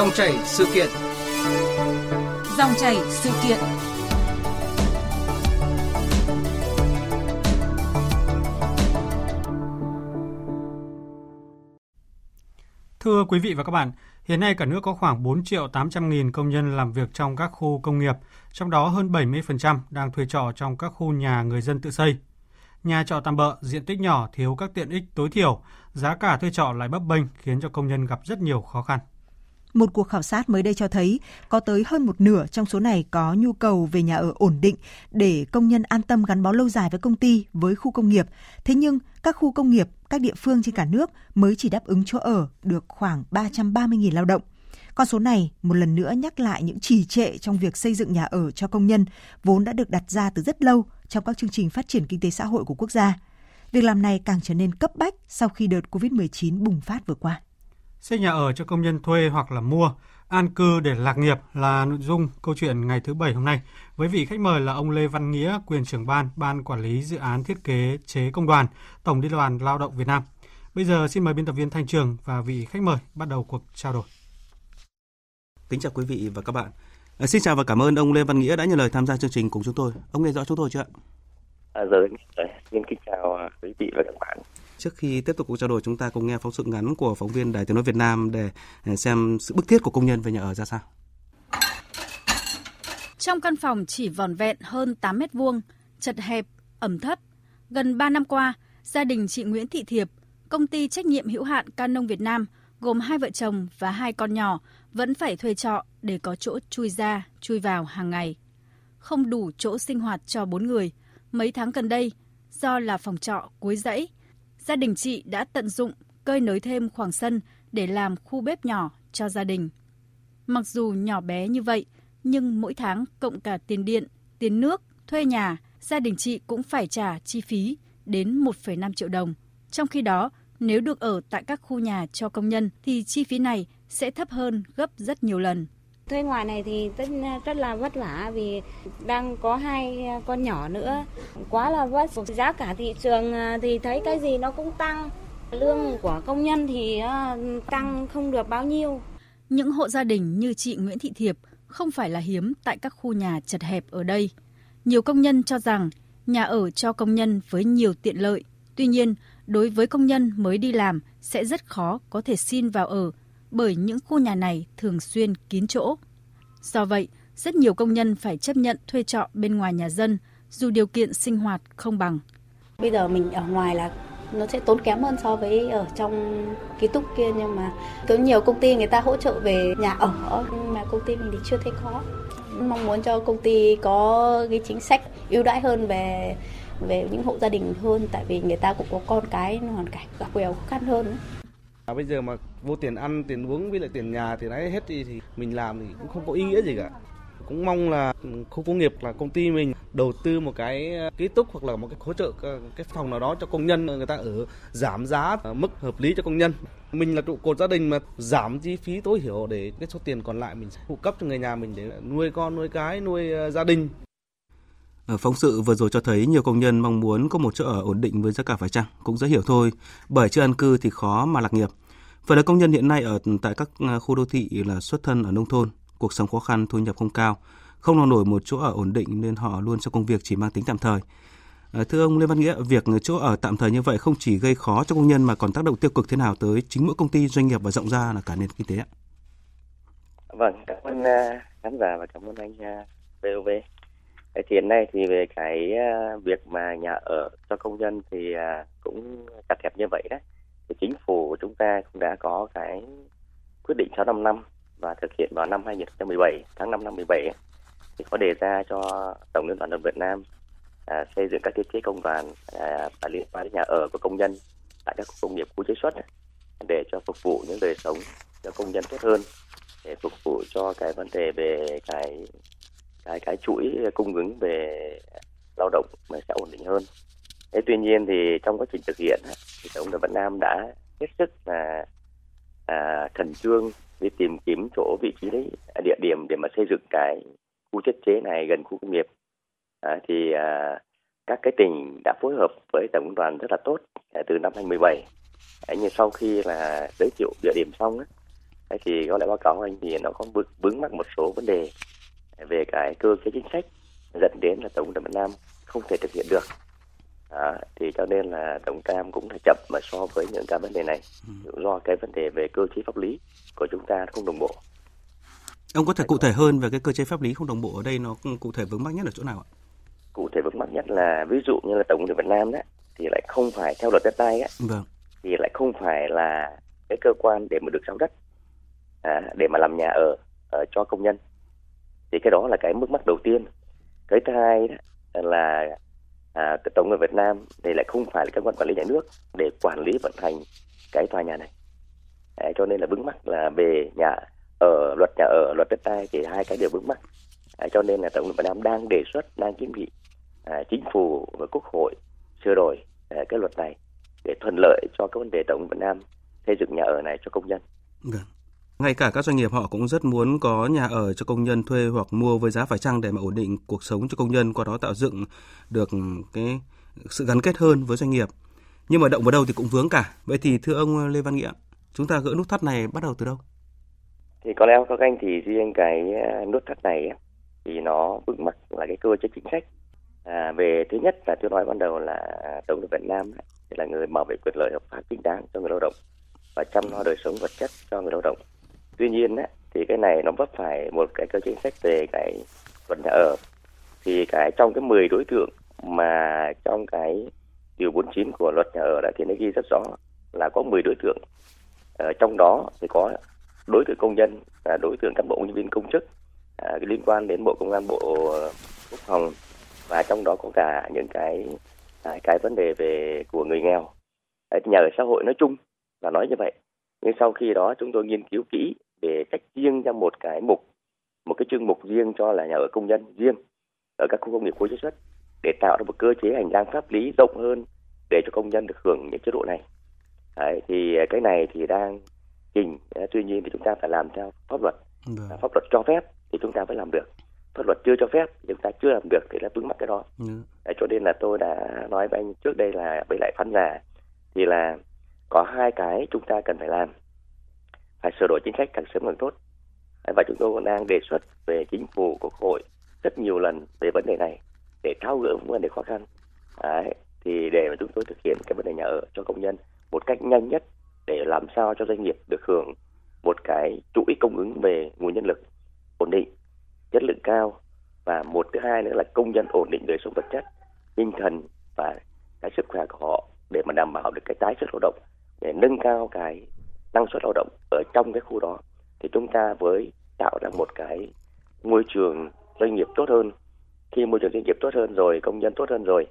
Dòng chảy sự kiện. Dòng chảy sự kiện. Thưa quý vị và các bạn, hiện nay cả nước có khoảng 4 triệu 800 nghìn công nhân làm việc trong các khu công nghiệp, trong đó hơn 70% đang thuê trọ trong các khu nhà người dân tự xây. Nhà trọ tạm bợ, diện tích nhỏ, thiếu các tiện ích tối thiểu, giá cả thuê trọ lại bấp bênh khiến cho công nhân gặp rất nhiều khó khăn. Một cuộc khảo sát mới đây cho thấy có tới hơn một nửa trong số này có nhu cầu về nhà ở ổn định để công nhân an tâm gắn bó lâu dài với công ty, với khu công nghiệp. Thế nhưng các khu công nghiệp, các địa phương trên cả nước mới chỉ đáp ứng chỗ ở được khoảng 330.000 lao động. Con số này một lần nữa nhắc lại những trì trệ trong việc xây dựng nhà ở cho công nhân vốn đã được đặt ra từ rất lâu trong các chương trình phát triển kinh tế xã hội của quốc gia. Việc làm này càng trở nên cấp bách sau khi đợt COVID-19 bùng phát vừa qua. Xây nhà ở cho công nhân thuê hoặc là mua, an cư để lạc nghiệp là nội dung câu chuyện ngày thứ Bảy hôm nay với vị khách mời là ông Lê Văn Nghĩa, quyền trưởng ban, ban quản lý dự án thiết kế chế công đoàn, Tổng Liên đoàn Lao động Việt Nam. Bây giờ xin mời biên tập viên Thanh Trường và vị khách mời bắt đầu cuộc trao đổi. Kính chào quý vị và các bạn. À, xin chào và cảm ơn ông Lê Văn Nghĩa đã nhận lời tham gia chương trình cùng chúng tôi. Ông nghe rõ chúng tôi chưa ạ? À, giờ xin kính chào quý vị và các bạn. Trước khi tiếp tục cuộc trao đổi, chúng ta cùng nghe phóng sự ngắn của phóng viên Đài Tiếng nói Việt Nam để xem sự bức thiết của công nhân về nhà ở ra sao. Trong căn phòng chỉ vòn vẹn hơn 8 mét vuông, chật hẹp, ẩm thấp, gần 3 năm qua, gia đình chị Nguyễn Thị Thiệp, công ty trách nhiệm hữu hạn Canon Việt Nam gồm hai vợ chồng và hai con nhỏ vẫn phải thuê trọ để có chỗ chui ra, chui vào hàng ngày. Không đủ chỗ sinh hoạt cho bốn người, mấy tháng gần đây, do là phòng trọ cuối dãy, gia đình chị đã tận dụng cơi nới thêm khoảng sân để làm khu bếp nhỏ cho gia đình. Mặc dù nhỏ bé như vậy, nhưng mỗi tháng cộng cả tiền điện, tiền nước, thuê nhà, gia đình chị cũng phải trả chi phí đến 1,5 triệu đồng. Trong khi đó, nếu được ở tại các khu nhà cho công nhân thì chi phí này sẽ thấp hơn gấp rất nhiều lần. Thuê ngoài này thì rất, rất là vất vả vì đang có hai con nhỏ nữa. Quá là vất. Giá cả thị trường à, thì thấy cái gì nó cũng tăng. Lương của công nhân thì à, tăng không được bao nhiêu. Những hộ gia đình như chị Nguyễn Thị Thiệp không phải là hiếm tại các khu nhà chật hẹp ở đây. Nhiều công nhân cho rằng nhà ở cho công nhân với nhiều tiện lợi. Tuy nhiên, đối với công nhân mới đi làm sẽ rất khó có thể xin vào ở bởi những khu nhà này thường xuyên kín chỗ. Do vậy, rất nhiều công nhân phải chấp nhận thuê trọ bên ngoài nhà dân dù điều kiện sinh hoạt không bằng. Bây giờ mình ở ngoài là nó sẽ tốn kém hơn so với ở trong ký túc kia nhưng mà có nhiều công ty người ta hỗ trợ về nhà ở nhưng mà công ty mình thì chưa thấy có mong muốn cho công ty có cái chính sách ưu đãi hơn về về những hộ gia đình hơn tại vì người ta cũng có con cái hoàn cảnh gặp nhiều khó khăn hơn À, bây giờ mà vô tiền ăn, tiền uống với lại tiền nhà thì đấy hết đi thì mình làm thì cũng không có ý nghĩa gì cả. Cũng mong là khu công nghiệp là công ty mình đầu tư một cái ờ, ký túc hoặc là một cái hỗ trợ ờ, cái phòng nào đó cho công nhân ờ, người ta ở giảm giá mức hợp lý cho công nhân. Mình là trụ cột gia đình mà giảm chi phí tối thiểu để cái số tiền còn lại mình sẽ phụ cấp cho người nhà mình để nuôi con, nuôi cái, nuôi gia đình. Phóng sự vừa rồi cho thấy nhiều công nhân mong muốn có một chỗ ở ổn định với giá cả phải chăng cũng dễ hiểu thôi, bởi chưa an cư thì khó mà lạc nghiệp. Phần lớn công nhân hiện nay ở tại các à, khu đô thị là xuất thân ở nông thôn, cuộc sống khó khăn, thu nhập không cao, không lo nổi một chỗ ở ổn định nên họ luôn trong công việc chỉ mang tính tạm thời. À, thưa ông Lê Văn Nghĩa, việc chỗ ở tạm thời như vậy không chỉ gây khó cho công nhân mà còn tác động tiêu cực thế nào tới chính mỗi công ty, doanh nghiệp và rộng ra là cả nền kinh tế ạ? Vâng, cảm ơn à, khán giả và cảm ơn anh VOV. Thì hiện nay thì về cái việc mà nhà ở cho công nhân thì cũng chặt hẹp như vậy đấy thì chính phủ của chúng ta cũng đã có cái quyết định 65 năm và thực hiện vào năm 2017 tháng 5 năm 17 thì có đề ra cho tổng liên đoàn lao động Việt Nam à, xây dựng các thiết chế công đoàn à, và liên quan đến nhà ở của công nhân tại các khu công nghiệp khu chế xuất để cho phục vụ những đời sống cho công nhân tốt hơn để phục vụ cho cái vấn đề về cái cái cái chuỗi cung ứng về lao động mà sẽ ổn định hơn. Thế tuy nhiên thì trong quá trình thực hiện thì tổng đoàn Việt Nam đã hết sức là à, khẩn trương đi tìm kiếm chỗ vị trí đấy à, địa điểm để mà xây dựng cái khu thiết chế này gần khu công nghiệp à, thì à, các cái tỉnh đã phối hợp với tổng đoàn rất là tốt à, từ năm 2017 à, nhưng sau khi là giới thiệu địa điểm xong á, thì có lẽ báo cáo anh thì nó có vướng, vướng mắc một số vấn đề về cái cơ chế chính sách dẫn đến là tổng đoàn Việt Nam không thể thực hiện được. À, thì cho nên là tổng cam cũng là chậm mà so với những cái vấn đề này Ừ. do cái vấn đề về cơ chế pháp lý của chúng ta không đồng bộ. Ông có thể cụ thể hơn về cái cơ chế pháp lý không đồng bộ ở đây nó cụ thể vướng mắc nhất ở chỗ nào ạ? Cụ thể vướng mắc nhất là ví dụ như là tổng ty Việt Nam đấy thì lại không phải theo luật đất đai á Vâng. thì lại không phải là cái cơ quan để mà được giao đất à, để mà làm nhà ở, ở cho công nhân thì cái đó là cái mức mắc đầu tiên cái thứ hai đó là à, tổng người Việt Nam thì lại không phải là các quan quản lý nhà nước để quản lý vận hành cái tòa nhà này à, cho nên là vướng mắc là về nhà ở luật nhà ở luật đất đai thì hai cái đều vướng mắc à, cho nên là tổng người Việt Nam đang đề xuất đang kiến nghị à, chính phủ và quốc hội sửa đổi à, cái luật này để thuận lợi cho các vấn đề tổng Việt Nam xây dựng nhà ở này cho công nhân. Vâng. Ngay cả các doanh nghiệp họ cũng rất muốn có nhà ở cho công nhân thuê hoặc mua với giá phải chăng để mà ổn định cuộc sống cho công nhân, qua đó tạo dựng được cái sự gắn kết hơn với doanh nghiệp. Nhưng mà động vào đâu thì cũng vướng cả. Vậy thì thưa ông ờ, Lê Văn Nghĩa, chúng ta gỡ nút thắt này bắt đầu từ đâu? Thì có lẽ các anh thì riêng cái ờ, nút thắt này thì nó vướng mặt là cái cơ chế chính sách. À, về thứ nhất là tôi nói ban đầu là tổng thống Việt Nam là người bảo vệ quyền lợi hợp pháp chính đáng cho người lao động và chăm lo đời sống vật chất cho người lao động. Tuy nhiên á, thì cái này nó vấp phải một cái cơ chế chính sách về cái luật nhà ở. Thì cái trong cái 10 đối tượng mà trong cái điều 49 của luật nhà ở đã thì nó ghi rất rõ là có 10 đối tượng. Ở trong đó thì có đối tượng công nhân là đối tượng cán bộ nhân viên công chức à, liên quan đến bộ công an bộ quốc phòng và trong đó có cả những cái à, cái vấn đề về của người nghèo. Đấy, nhà ở xã hội nói chung là nói như vậy. Nhưng sau khi đó chúng tôi nghiên cứu kỹ để tách riêng ra một cái mục một cái chương mục riêng cho là nhà ở công nhân riêng ở các khu công nghiệp khu chế xuất để tạo ra một cơ chế hành lang pháp lý rộng hơn để cho công nhân được hưởng những chế độ này. Đấy, thì cái này thì đang trình tuy nhiên thì chúng ta phải làm theo pháp luật. Vâng. À, pháp luật cho phép thì chúng ta phải làm được. Pháp luật chưa cho phép thì chúng ta chưa làm được thì là vướng mắc cái đó. Ừ. Đấy, cho nên là tôi đã nói với anh trước đây là với lại phán giả thì là có hai cái chúng ta cần phải làm phải sửa đổi chính sách càng sớm càng tốt. Và chúng tôi cũng đang đề xuất về chính phủ quốc hội rất nhiều lần về vấn đề này để tháo gỡ những vấn đề khó khăn. Đấy, thì để mà chúng tôi thực hiện cái vấn đề nhà ở cho công nhân một cách nhanh nhất để làm sao cho doanh nghiệp được hưởng một cái chuỗi cung ứng về nguồn nhân lực ổn định chất lượng cao. Và một thứ hai nữa là công nhân ổn định đời sống vật chất tinh thần và cái sức khỏe của họ để mà đảm bảo được cái tái xuất lao động để nâng cao cái năng suất lao động ở trong cái khu đó thì chúng ta với tạo ra một cái môi trường doanh nghiệp tốt hơn. Khi môi trường doanh nghiệp tốt hơn rồi công nhân tốt hơn rồi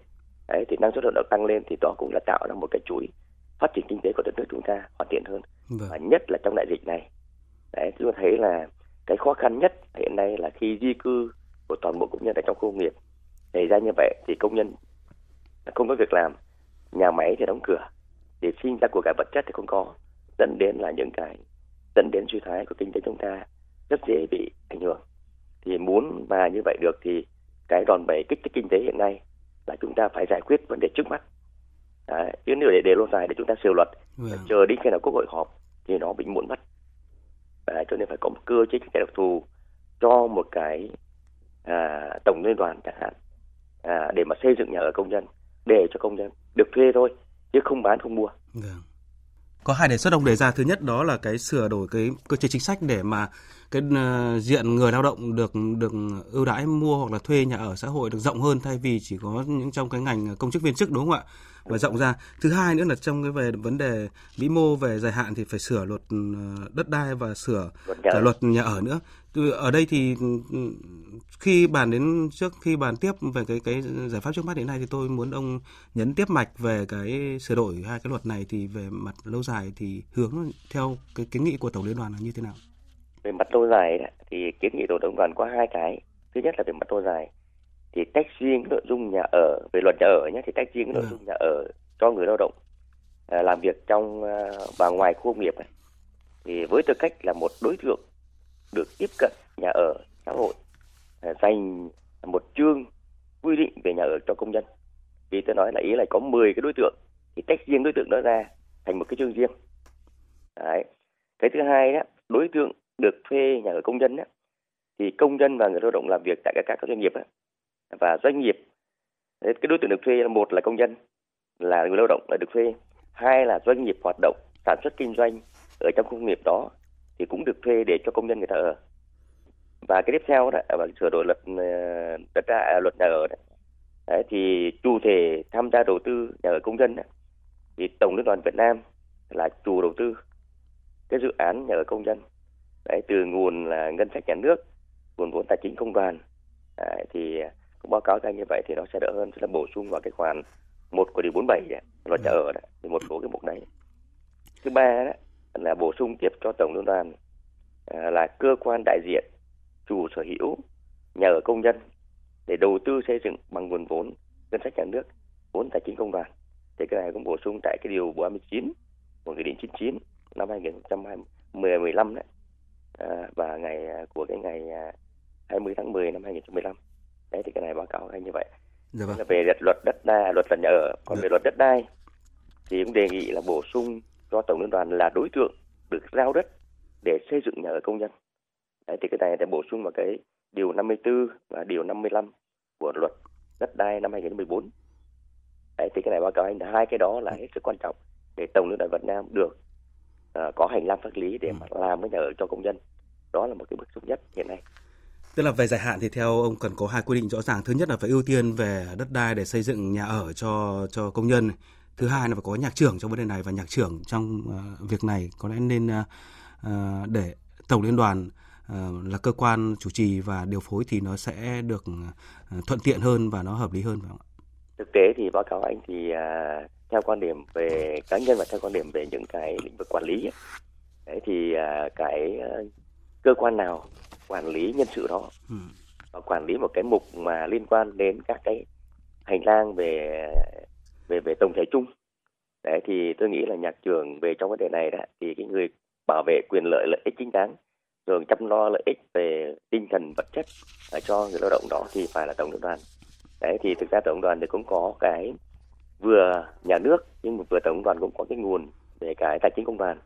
đấy thì năng suất lao động tăng lên thì đó cũng là tạo ra một cái chuỗi phát triển kinh tế của đất nước chúng ta hoàn thiện hơn. Vâng. và nhất là trong đại dịch này đấy chúng ta thấy là cái khó khăn nhất hiện nay là khi di cư của toàn bộ công nhân ở trong khu công nghiệp xảy ra như vậy thì công nhân không có việc làm nhà máy thì đóng cửa thì sinh ra của cải vật chất thì không có dẫn đến là những cái dẫn đến suy thoái của kinh tế chúng ta rất dễ bị ảnh hưởng thì muốn mà như vậy được thì cái đòn bẩy kích thích kinh tế hiện nay là chúng ta phải giải quyết vấn đề trước mắt Đấy, chứ nếu để để lâu dài để chúng ta sửa luật Vâng. chờ đến khi nào quốc hội họp thì nó bị muộn mất Đấy, cho nên phải có một cơ chế chính sách đặc thù cho một cái à, tổng liên đoàn chẳng hạn à, để mà xây dựng nhà ở công nhân để cho công nhân được thuê thôi chứ không bán không mua Vâng. Có hai đề xuất ông đề ra thứ nhất đó là cái sửa đổi cái cơ chế chính sách để mà cái uh, diện người lao động được được ưu đãi mua hoặc là thuê nhà ở xã hội được rộng hơn thay vì chỉ có những trong cái ngành công chức viên chức đúng không ạ? Và rộng ra. Thứ hai nữa là trong cái về vấn đề vĩ mô về dài hạn thì phải sửa luật ờ, đất đai và sửa cả luật nhà ở nữa. Ở đây thì ừ, khi bàn đến trước khi bàn tiếp về cái cái giải pháp trước mắt hiện nay thì tôi muốn ông nhấn tiếp mạch về cái sửa đổi hai cái luật này thì về mặt lâu dài thì hướng theo cái kiến nghị của tổng liên đoàn là như thế nào? về mặt lâu dài thì kiến nghị tổ đồng đoàn có hai cái thứ nhất là về mặt lâu dài thì tách riêng cái nội dung nhà ở về luật nhà ở nhé thì tách riêng cái nội Vâng. dung nhà ở cho người lao động à, làm việc trong à, và ngoài khu công nghiệp này thì với tư cách là một đối tượng được tiếp cận nhà ở xã hội à, dành một chương quy định về nhà ở cho công nhân vì tôi nói là ý là có 10 cái đối tượng thì tách riêng đối tượng đó ra thành một cái chương riêng Đấy. cái thứ hai đó đối tượng được thuê nhà ở công nhân á, thì công nhân và người lao động làm việc tại các các doanh nghiệp á, và doanh nghiệp. Cái đối tượng được thuê là một là công nhân là người lao động là được thuê. Hai là doanh nghiệp hoạt động sản xuất kinh doanh ở trong công nghiệp đó thì cũng được thuê để cho công nhân người ta ở. Và cái tiếp theo đó à, và sửa đổi luật ờ, đất đai à, luật nhà ở đấy, đấy thì chủ thể tham gia đầu tư nhà ở công nhân đó, thì tổng liên đoàn Việt Nam là chủ đầu tư cái dự án nhà ở công nhân. Đấy từ nguồn là ngân sách nhà nước nguồn vốn tài chính công đoàn. Đấy, thì cũng báo cáo ra như vậy thì nó sẽ đỡ hơn sẽ là bổ sung vào cái khoản một của điều 47 đấy, luật nhà ở đấy, thì một số cái mục đấy thứ ba đó là bổ sung tiếp cho tổng liên đoàn à, là cơ quan đại diện chủ sở hữu nhà ở công nhân để đầu tư xây dựng bằng nguồn vốn ngân sách nhà nước vốn tài chính công đoàn. Thì cái này cũng bổ sung tại cái điều 49 của nghị định 99 năm 2015 đấy. À, và ngày à, của cái ngày 20 tháng 10 năm 2015 đấy thì cái này báo cáo anh như vậy. Dạ vâng. là về luật đất đai luật là nhà ở còn Dạ. về luật đất đai thì cũng đề nghị là bổ sung cho tổng liên đoàn là đối tượng được giao đất để xây dựng nhà ở công nhân. Đấy thì cái này để bổ sung vào cái điều 54 và điều 55 của luật đất đai năm 2014 đấy thì cái này báo cáo anh là hai cái đó là hết sức quan trọng để tổng liên đoàn Việt Nam được ờ, có hành lang pháp lý để mà làm cái nhà ở cho công nhân. Đó là một cái bước xúc nhất hiện nay Tức là về dài hạn thì theo ông cần có hai quy định rõ ràng. Thứ nhất là phải ưu tiên về đất đai để xây dựng nhà ở cho cho công nhân. Thứ hai là phải có nhạc trưởng trong vấn đề này và nhạc trưởng trong uh, việc này có lẽ nên uh, để tổng liên đoàn uh, là cơ quan chủ trì và điều phối thì nó sẽ được uh, thuận tiện hơn và nó hợp lý hơn phải không ạ? thực tế thì báo cáo anh thì uh, theo quan điểm về cá nhân và theo quan điểm về những cái lĩnh vực quản lý ấy, đấy thì uh, cái uh, cơ quan nào quản lý nhân sự đó. Ừ. và quản lý một cái mục mà liên quan đến các cái hành lang về về về tổng thể chung. Đấy thì tôi nghĩ là nhạc trưởng về trong vấn đề này đó thì cái người bảo vệ quyền lợi lợi ích chính đáng rồi chăm lo lợi ích về tinh thần vật chất ở cho người lao động đó thì phải là tổng đoàn. Đấy thì thực ra tổng đoàn thì cũng có cái vừa nhà nước nhưng mà vừa tổng đoàn cũng có cái nguồn về cái tài chính công đoàn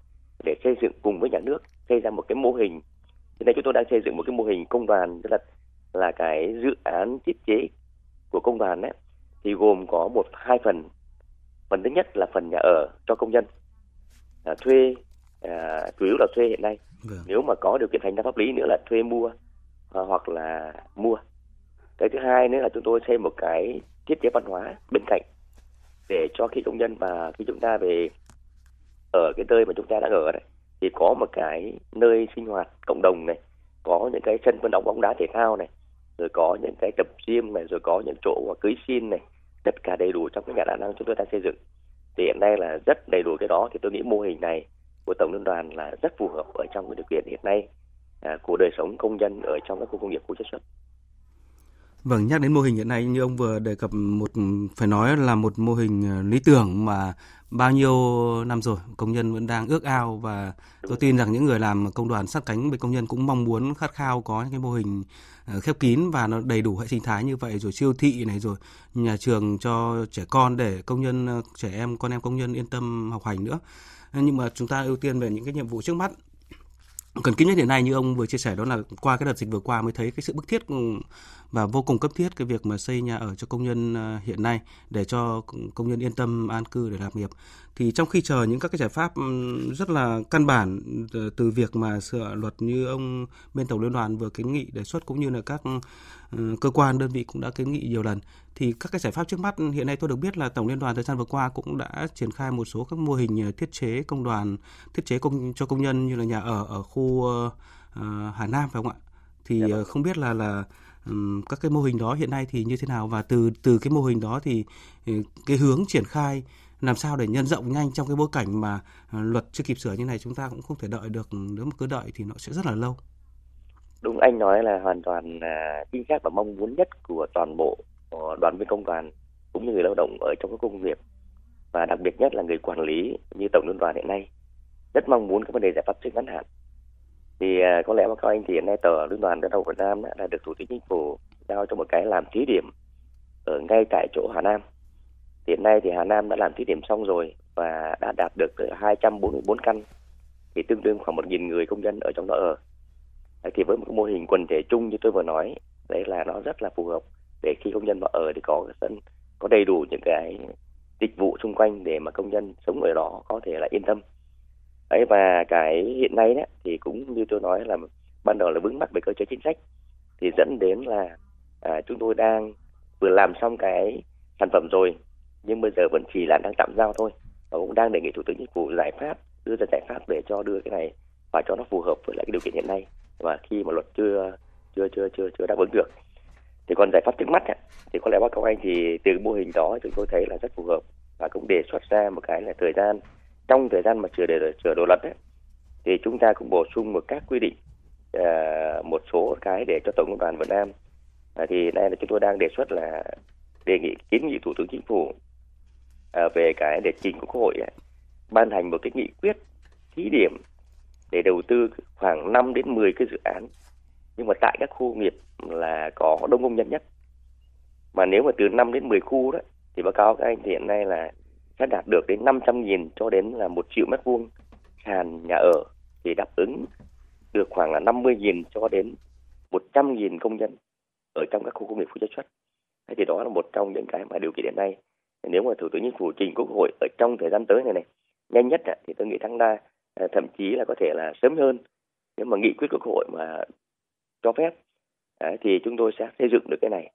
để xây dựng cùng với nhà nước xây ra một cái mô hình hiện nay chúng tôi đang xây dựng một cái mô hình công đoàn tức là là cái dự án thiết chế của công đoàn đấy thì gồm có một hai phần. Phần thứ nhất là phần nhà ở cho công nhân. À, thuê à, chủ yếu là thuê hiện nay. Vâng. nếu mà có điều kiện hành lang pháp lý nữa là thuê mua à, hoặc là mua. Cái thứ hai nữa là chúng tôi xây một cái thiết chế văn hóa bên cạnh để cho khi công nhân và khi chúng ta về ở cái nơi mà chúng ta đang ở đấy thì có một cái nơi sinh hoạt cộng đồng này có những cái sân vận động bóng đá thể thao này rồi có những cái tập gym này rồi có những chỗ mà cưới xin này tất cả đầy đủ trong cái nhà đà năng chúng tôi đang xây dựng. Thì hiện nay là rất đầy đủ cái đó thì tôi nghĩ mô hình này của tổng liên đoàn là rất phù hợp ở trong cái điều kiện hiện nay à, của đời sống công nhân ở trong các khu công nghiệp khu chế xuất. Vâng, nhắc đến mô hình hiện nay như ông vừa đề cập một phải nói là một mô hình ờ, lý tưởng mà bao nhiêu năm rồi công nhân vẫn đang ước ao và tôi tin rằng những người làm công đoàn sát cánh với công nhân cũng mong muốn khát khao có những cái mô hình ờ, khép kín và nó đầy đủ hệ sinh thái như vậy rồi siêu thị này rồi nhà trường cho trẻ con để công nhân ờ, trẻ em con em công nhân yên tâm học hành nữa. Nhưng mà chúng ta ưu tiên về những cái nhiệm vụ trước mắt cần kíp nhất hiện nay như ông vừa chia sẻ đó là qua cái đợt dịch vừa qua mới thấy cái sự bức thiết ừ, và vô cùng cấp thiết cái việc mà xây nhà ở cho công nhân ờ, hiện nay để cho công nhân yên tâm an cư để làm nghiệp. Thì trong khi chờ những các cái giải pháp ừ, rất là căn bản ờ, từ việc mà sửa luật như ông bên tổng liên đoàn vừa kiến nghị đề xuất cũng như là các ừ, cơ quan đơn vị cũng đã kiến nghị nhiều lần. Thì các cái giải pháp trước mắt hiện nay tôi được biết là tổng liên đoàn thời gian vừa qua cũng đã triển khai một số các mô hình ờ, thiết chế công đoàn thiết chế công cho công nhân như là nhà ở ở khu ờ, ờ, Hà Nam phải không ạ? Thì Dạ vâng. không biết là là các cái mô hình đó hiện nay thì như thế nào? Và từ từ cái mô hình đó thì ừ, cái hướng triển khai làm sao để nhân rộng nhanh trong cái bối cảnh mà luật chưa kịp sửa như này chúng ta cũng không thể đợi được. Nếu mà cứ đợi thì nó sẽ rất là lâu đúng anh nói là hoàn toàn là chính xác và mong muốn nhất của toàn bộ ờ, đoàn viên công đoàn cũng như người lao động ở trong các công nghiệp và đặc biệt nhất là người quản lý như tổng liên đoàn hiện nay. Rất mong muốn các vấn đề giải pháp trên ngắn hạn. Thì à, có lẽ mà các anh thì hiện nay tờ liên đoàn lao động Việt Nam đã được thủ tướng chính phủ giao cho một cái làm thí điểm ở ngay tại chỗ Hà Nam. Hiện nay thì Hà Nam đã làm thí điểm xong rồi và đã đạt được tới 244 căn thì tương đương khoảng một nghìn người công dân ở trong đó ở đấy, thì với một mô hình quần thể chung như tôi vừa nói đấy là nó rất là phù hợp để khi công nhân vào ở thì có cái sân có đầy đủ những cái dịch vụ xung quanh để mà công nhân sống ở đó có thể là yên tâm. Đấy và cái hiện nay đấy thì cũng như tôi nói là ban đầu là vướng mắc về cơ chế chính sách thì dẫn đến là à, chúng tôi đang vừa làm xong cái sản phẩm rồi nhưng bây giờ vẫn chỉ là đang tạm giao thôi. Và cũng đang đề nghị thủ tướng chính phủ giải pháp đưa ra giải pháp để cho đưa cái này và cho nó phù hợp với lại cái điều kiện hiện nay và khi mà luật chưa chưa chưa chưa chưa đáp ứng được thì còn giải pháp trước mắt ấy, thì có lẽ báo cáo anh thì từ mô hình đó chúng tôi thấy là rất phù hợp và cũng đề xuất ra một cái là thời gian trong thời gian mà chưa để sửa đồ luật ấy, thì chúng ta cũng bổ sung một các quy định uh, một số cái để cho tổng công đoàn Việt Nam. À, thì nay là chúng tôi đang đề xuất là đề nghị kiến nghị thủ tướng chính phủ uh, về cái để trình quốc hội ấy, ban hành một cái nghị quyết thí điểm để đầu tư khoảng 5 đến 10 cái dự án nhưng mà tại các khu nghiệp là có đông công nhân nhất mà nếu mà từ 5 đến 10 khu đó thì báo cáo các anh thì hiện nay là sẽ đạt được đến 500.000 cho đến là 1 triệu mét vuông sàn nhà ở thì đáp ứng được khoảng là 50.000 cho đến 100.000 công nhân ở trong các khu công nghiệp khu chế xuất. Thế thì đó là một trong những cái mà điều kiện hiện nay. Nếu mà Thủ tướng Chính phủ trình Quốc hội ở trong thời gian tới này này, nhanh nhất thì tôi nghĩ tháng 3 Ờ, thậm chí là có thể là sớm hơn. Nếu mà nghị quyết Quốc hội mà cho phép thì chúng tôi sẽ xây dựng được cái này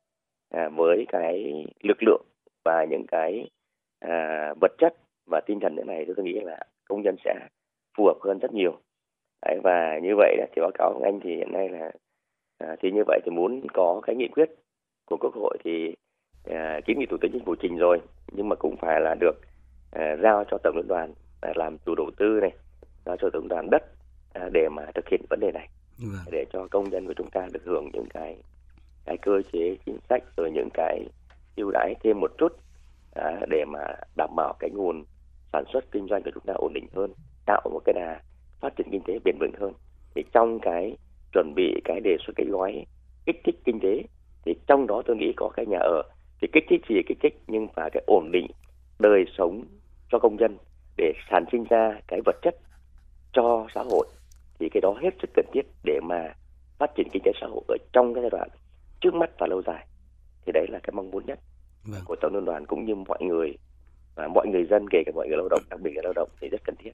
à, với cái lực lượng và những cái à, vật chất và tinh thần thế này tôi nghĩ là công dân sẽ phù hợp hơn rất nhiều. Đấy, và như vậy thì báo cáo của anh thì hiện nay là à, thì như vậy thì muốn có cái nghị quyết của quốc hội thì à, kiến nghị thủ tướng chính phủ trình rồi nhưng mà cũng phải là được à, giao cho tổng liên đoàn à, làm chủ đầu tư này giao cho tổng đoàn đất à, để mà thực hiện vấn đề này vâng. để cho công nhân của chúng ta được hưởng những cái cái cơ chế chính sách rồi những cái ưu đãi thêm một chút à, để mà đảm bảo cái nguồn sản xuất kinh doanh của chúng ta ổn định hơn tạo một cái đà phát triển kinh tế bền vững hơn thì trong cái chuẩn bị cái đề xuất cái gói kích thích kinh tế thì trong đó tôi nghĩ có cái nhà ở thì kích thích gì kích thích nhưng phải cái ổn định đời sống cho công dân để sản sinh ra cái vật chất cho xã hội thì cái đó hết sức cần thiết để mà phát triển kinh tế xã hội ở trong cái giai đoạn trước mắt và lâu dài thì đấy là cái mong muốn nhất vâng. của tổng liên đoàn cũng như mọi người và mọi người dân kể cả mọi người lao động đặc biệt là lao động thì rất cần thiết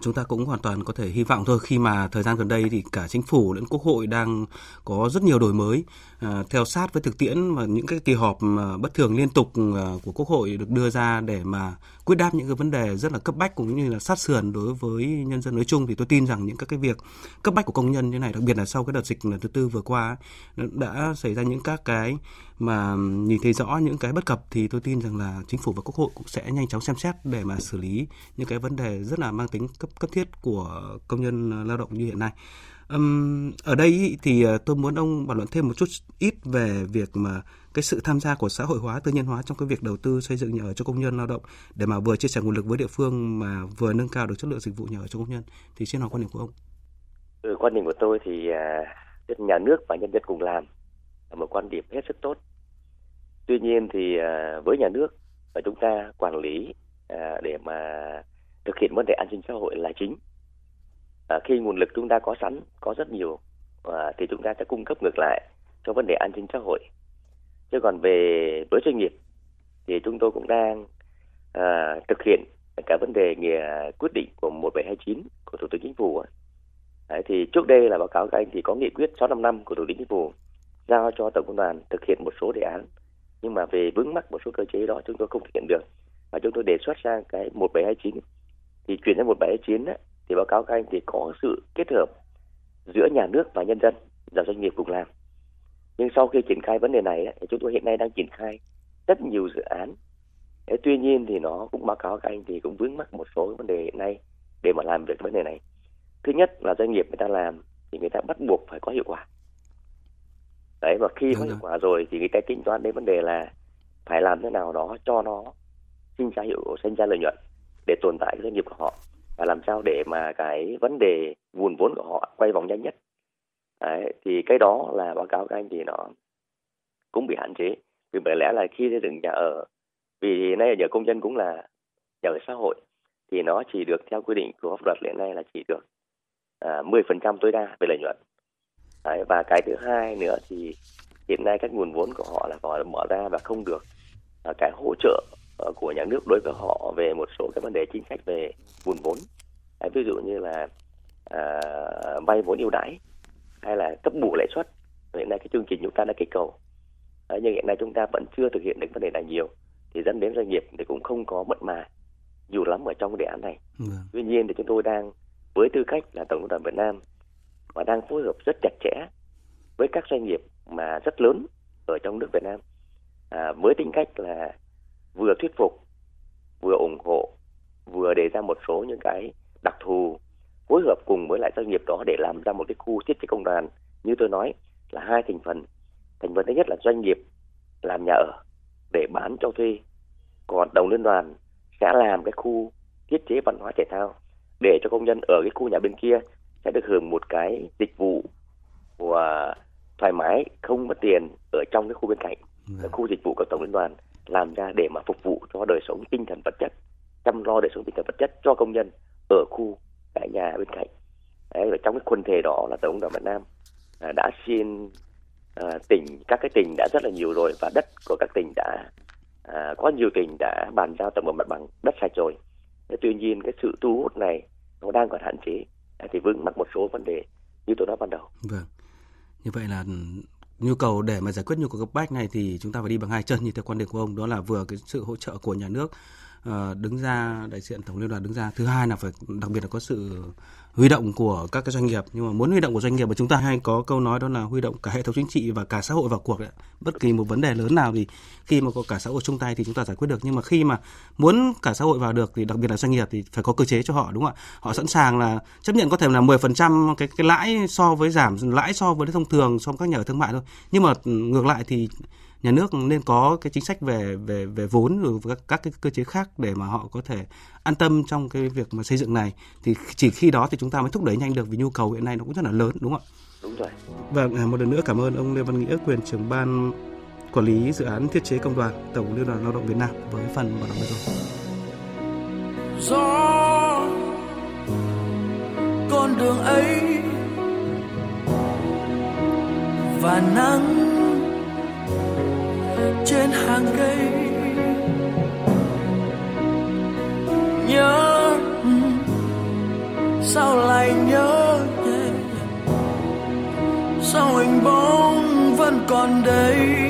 chúng ta cũng hoàn toàn có thể hy vọng thôi khi mà thời gian gần đây thì cả chính phủ lẫn quốc hội đang có rất nhiều đổi mới à, theo sát với thực tiễn và những cái kỳ họp mà bất thường liên tục à, của quốc hội được đưa ra để mà quyết đáp những cái vấn đề rất là cấp bách cũng như là sát sườn đối với nhân dân nói chung thì tôi tin rằng những các cái việc cấp bách của công nhân như này đặc biệt là sau cái đợt dịch lần thứ tư vừa qua đã xảy ra những các cái mà nhìn thấy rõ những cái bất cập thì tôi tin rằng là chính phủ và quốc hội cũng sẽ nhanh chóng xem xét để mà xử lý những cái vấn đề rất là mang tính cấp cấp thiết của công nhân lao động như hiện nay. Um, ở đây thì ờ, tôi muốn ông bàn luận thêm một chút ít về việc mà cái sự tham gia của xã hội hóa tư nhân hóa trong cái việc đầu tư xây dựng nhà ở cho công nhân lao động để mà vừa chia sẻ nguồn lực với địa phương mà vừa nâng cao được chất lượng dịch vụ nhà ở cho công nhân thì xin hỏi quan điểm của ông. Ừ, quan điểm của tôi thì uh, nhà nước và nhân dân cùng làm là một quan điểm hết sức tốt. Tuy nhiên thì uh, với nhà nước và chúng ta quản lý uh, để mà thực hiện vấn đề an sinh xã hội là chính à, khi nguồn lực chúng ta có sẵn có rất nhiều à, thì chúng ta sẽ cung cấp ngược lại cho vấn đề an sinh xã hội chứ còn về với doanh nghiệp thì chúng tôi cũng đang à, thực hiện cả vấn đề nghề ờ, quyết định của 1729 của Thủ tướng Chính phủ. Đấy, thì trước đây là báo cáo các anh thì có nghị quyết 655 của Thủ tướng Chính phủ giao cho Tổng công đoàn thực hiện một số đề án. Nhưng mà về vướng mắc một số cơ chế đó chúng tôi không thực hiện được. Và chúng tôi đề xuất sang cái 1729 thì chuyển sang 1729 ấy, thì báo cáo các anh thì có sự kết hợp giữa nhà nước và nhân dân và doanh nghiệp cùng làm nhưng sau khi triển khai vấn đề này thì chúng tôi hiện nay đang triển khai rất nhiều dự án. Thế tuy nhiên thì nó cũng báo cáo các anh thì cũng vướng mắc một số vấn đề hiện nay để mà làm việc vấn đề này. Thứ nhất là doanh nghiệp người ta làm thì người ta bắt buộc phải có hiệu quả. Đấy và khi có hiệu quả rồi thì người ta tính toán đến vấn đề là phải làm thế nào đó cho nó sinh ra hiệu sinh ra lợi nhuận để tồn tại cái doanh nghiệp của họ và làm sao để mà cái vấn đề nguồn vốn của họ quay vòng nhanh nhất Đấy, thì cái đó là báo cáo các anh thì nó cũng bị hạn chế vì bởi lẽ là khi xây dựng nhà ở vì nay giờ nhà công nhân cũng là nhà ở xã hội thì nó chỉ được theo quy định của pháp luật hiện nay là chỉ được à, 10% tối đa về lợi nhuận. Đấy, và cái thứ hai nữa thì hiện nay các nguồn vốn của họ là họ mở ra và không được à, cái hỗ trợ à, của nhà nước đối với họ về một số cái vấn đề chính sách về nguồn vốn. à, ví dụ như là à, vay vốn ưu đãi hay là cấp bù lãi suất. Hiện nay cái chương trình chúng ta đã kích cầu. Nhưng hiện nay chúng ta vẫn chưa thực hiện được vấn đề này nhiều thì dẫn đến doanh nghiệp thì cũng không có mật mà nhiều lắm ở trong đề án này. Vâng. Tuy nhiên thì chúng tôi đang với tư cách là tổng công đoàn Việt Nam và đang phối hợp rất chặt chẽ với các doanh nghiệp mà rất lớn ở trong nước Việt Nam à, với tính cách là vừa thuyết phục vừa ủng hộ vừa đề ra một số những cái đặc thù phối hợp cùng với lại doanh nghiệp đó để làm ra một cái khu thiết chế công đoàn. Như tôi nói là hai thành phần. Thành phần thứ nhất là doanh nghiệp làm nhà ở để bán cho thuê còn đồng liên đoàn sẽ làm cái khu thiết chế văn hóa thể thao để cho công nhân ở cái khu nhà bên kia sẽ được hưởng một cái dịch vụ và thoải mái không mất tiền ở trong cái khu bên cạnh. Cái khu dịch vụ của tổng liên đoàn làm ra để mà phục vụ cho đời sống tinh thần vật chất chăm lo đời sống tinh thần vật chất cho công nhân ở khu tại nhà bên cạnh. Đấy và trong cái quần thể đó là tổng liên đoàn Việt Nam à, đã xin à, tỉnh các cái tỉnh đã rất là nhiều rồi và đất của các tỉnh đã à, có nhiều tỉnh đã bàn giao tổng bộ mặt bằng đất sạch rồi. Thế tuy nhiên cái sự thu hút này nó đang còn hạn chế à, thì vướng mắc một số vấn đề như tôi nói ban đầu. Vâng. Như vậy là nhu cầu để mà giải quyết nhu cầu cấp bách này thì chúng ta phải đi bằng hai chân như theo quan điểm của ông đó là vừa cái sự hỗ trợ của nhà nước Ờ, đứng ra, đại diện tổng liên đoàn đứng ra. Thứ hai là phải, đặc biệt là có sự huy động của các cái doanh nghiệp. Nhưng mà muốn huy động của doanh nghiệp mà chúng ta hay có câu nói đó là huy động cả hệ thống chính trị và cả xã hội vào cuộc đấy. bất kỳ một vấn đề lớn nào thì khi mà có cả xã hội chung tay thì chúng ta giải quyết được. Nhưng mà khi mà muốn cả xã hội vào được thì đặc biệt là doanh nghiệp thì phải có cơ chế cho họ, đúng không ạ? Họ sẵn sàng là chấp nhận có thể là 10% cái cái lãi so với giảm, lãi so với thông thường so với các nhà ở thương mại thôi. Nhưng mà ngược lại thì nhà nước nên có cái chính sách về về về vốn rồi các, các cái cơ chế khác để mà họ có thể an tâm trong cái việc mà xây dựng này thì chỉ khi đó thì chúng ta mới thúc đẩy nhanh được vì nhu cầu hiện nay nó cũng rất là lớn đúng không ạ? đúng rồi Và à, một lần nữa cảm ơn ông Lê Văn Nghĩa quyền trưởng ban quản lý dự án thiết chế công đoàn Tổng Liên đoàn Lao động Việt Nam với phần bảo đảm vừa rồi. gió con đường ấy và nắng trên hàng cây. Nhớ ừ, sao lại nhớ sao hình bóng vẫn còn đây?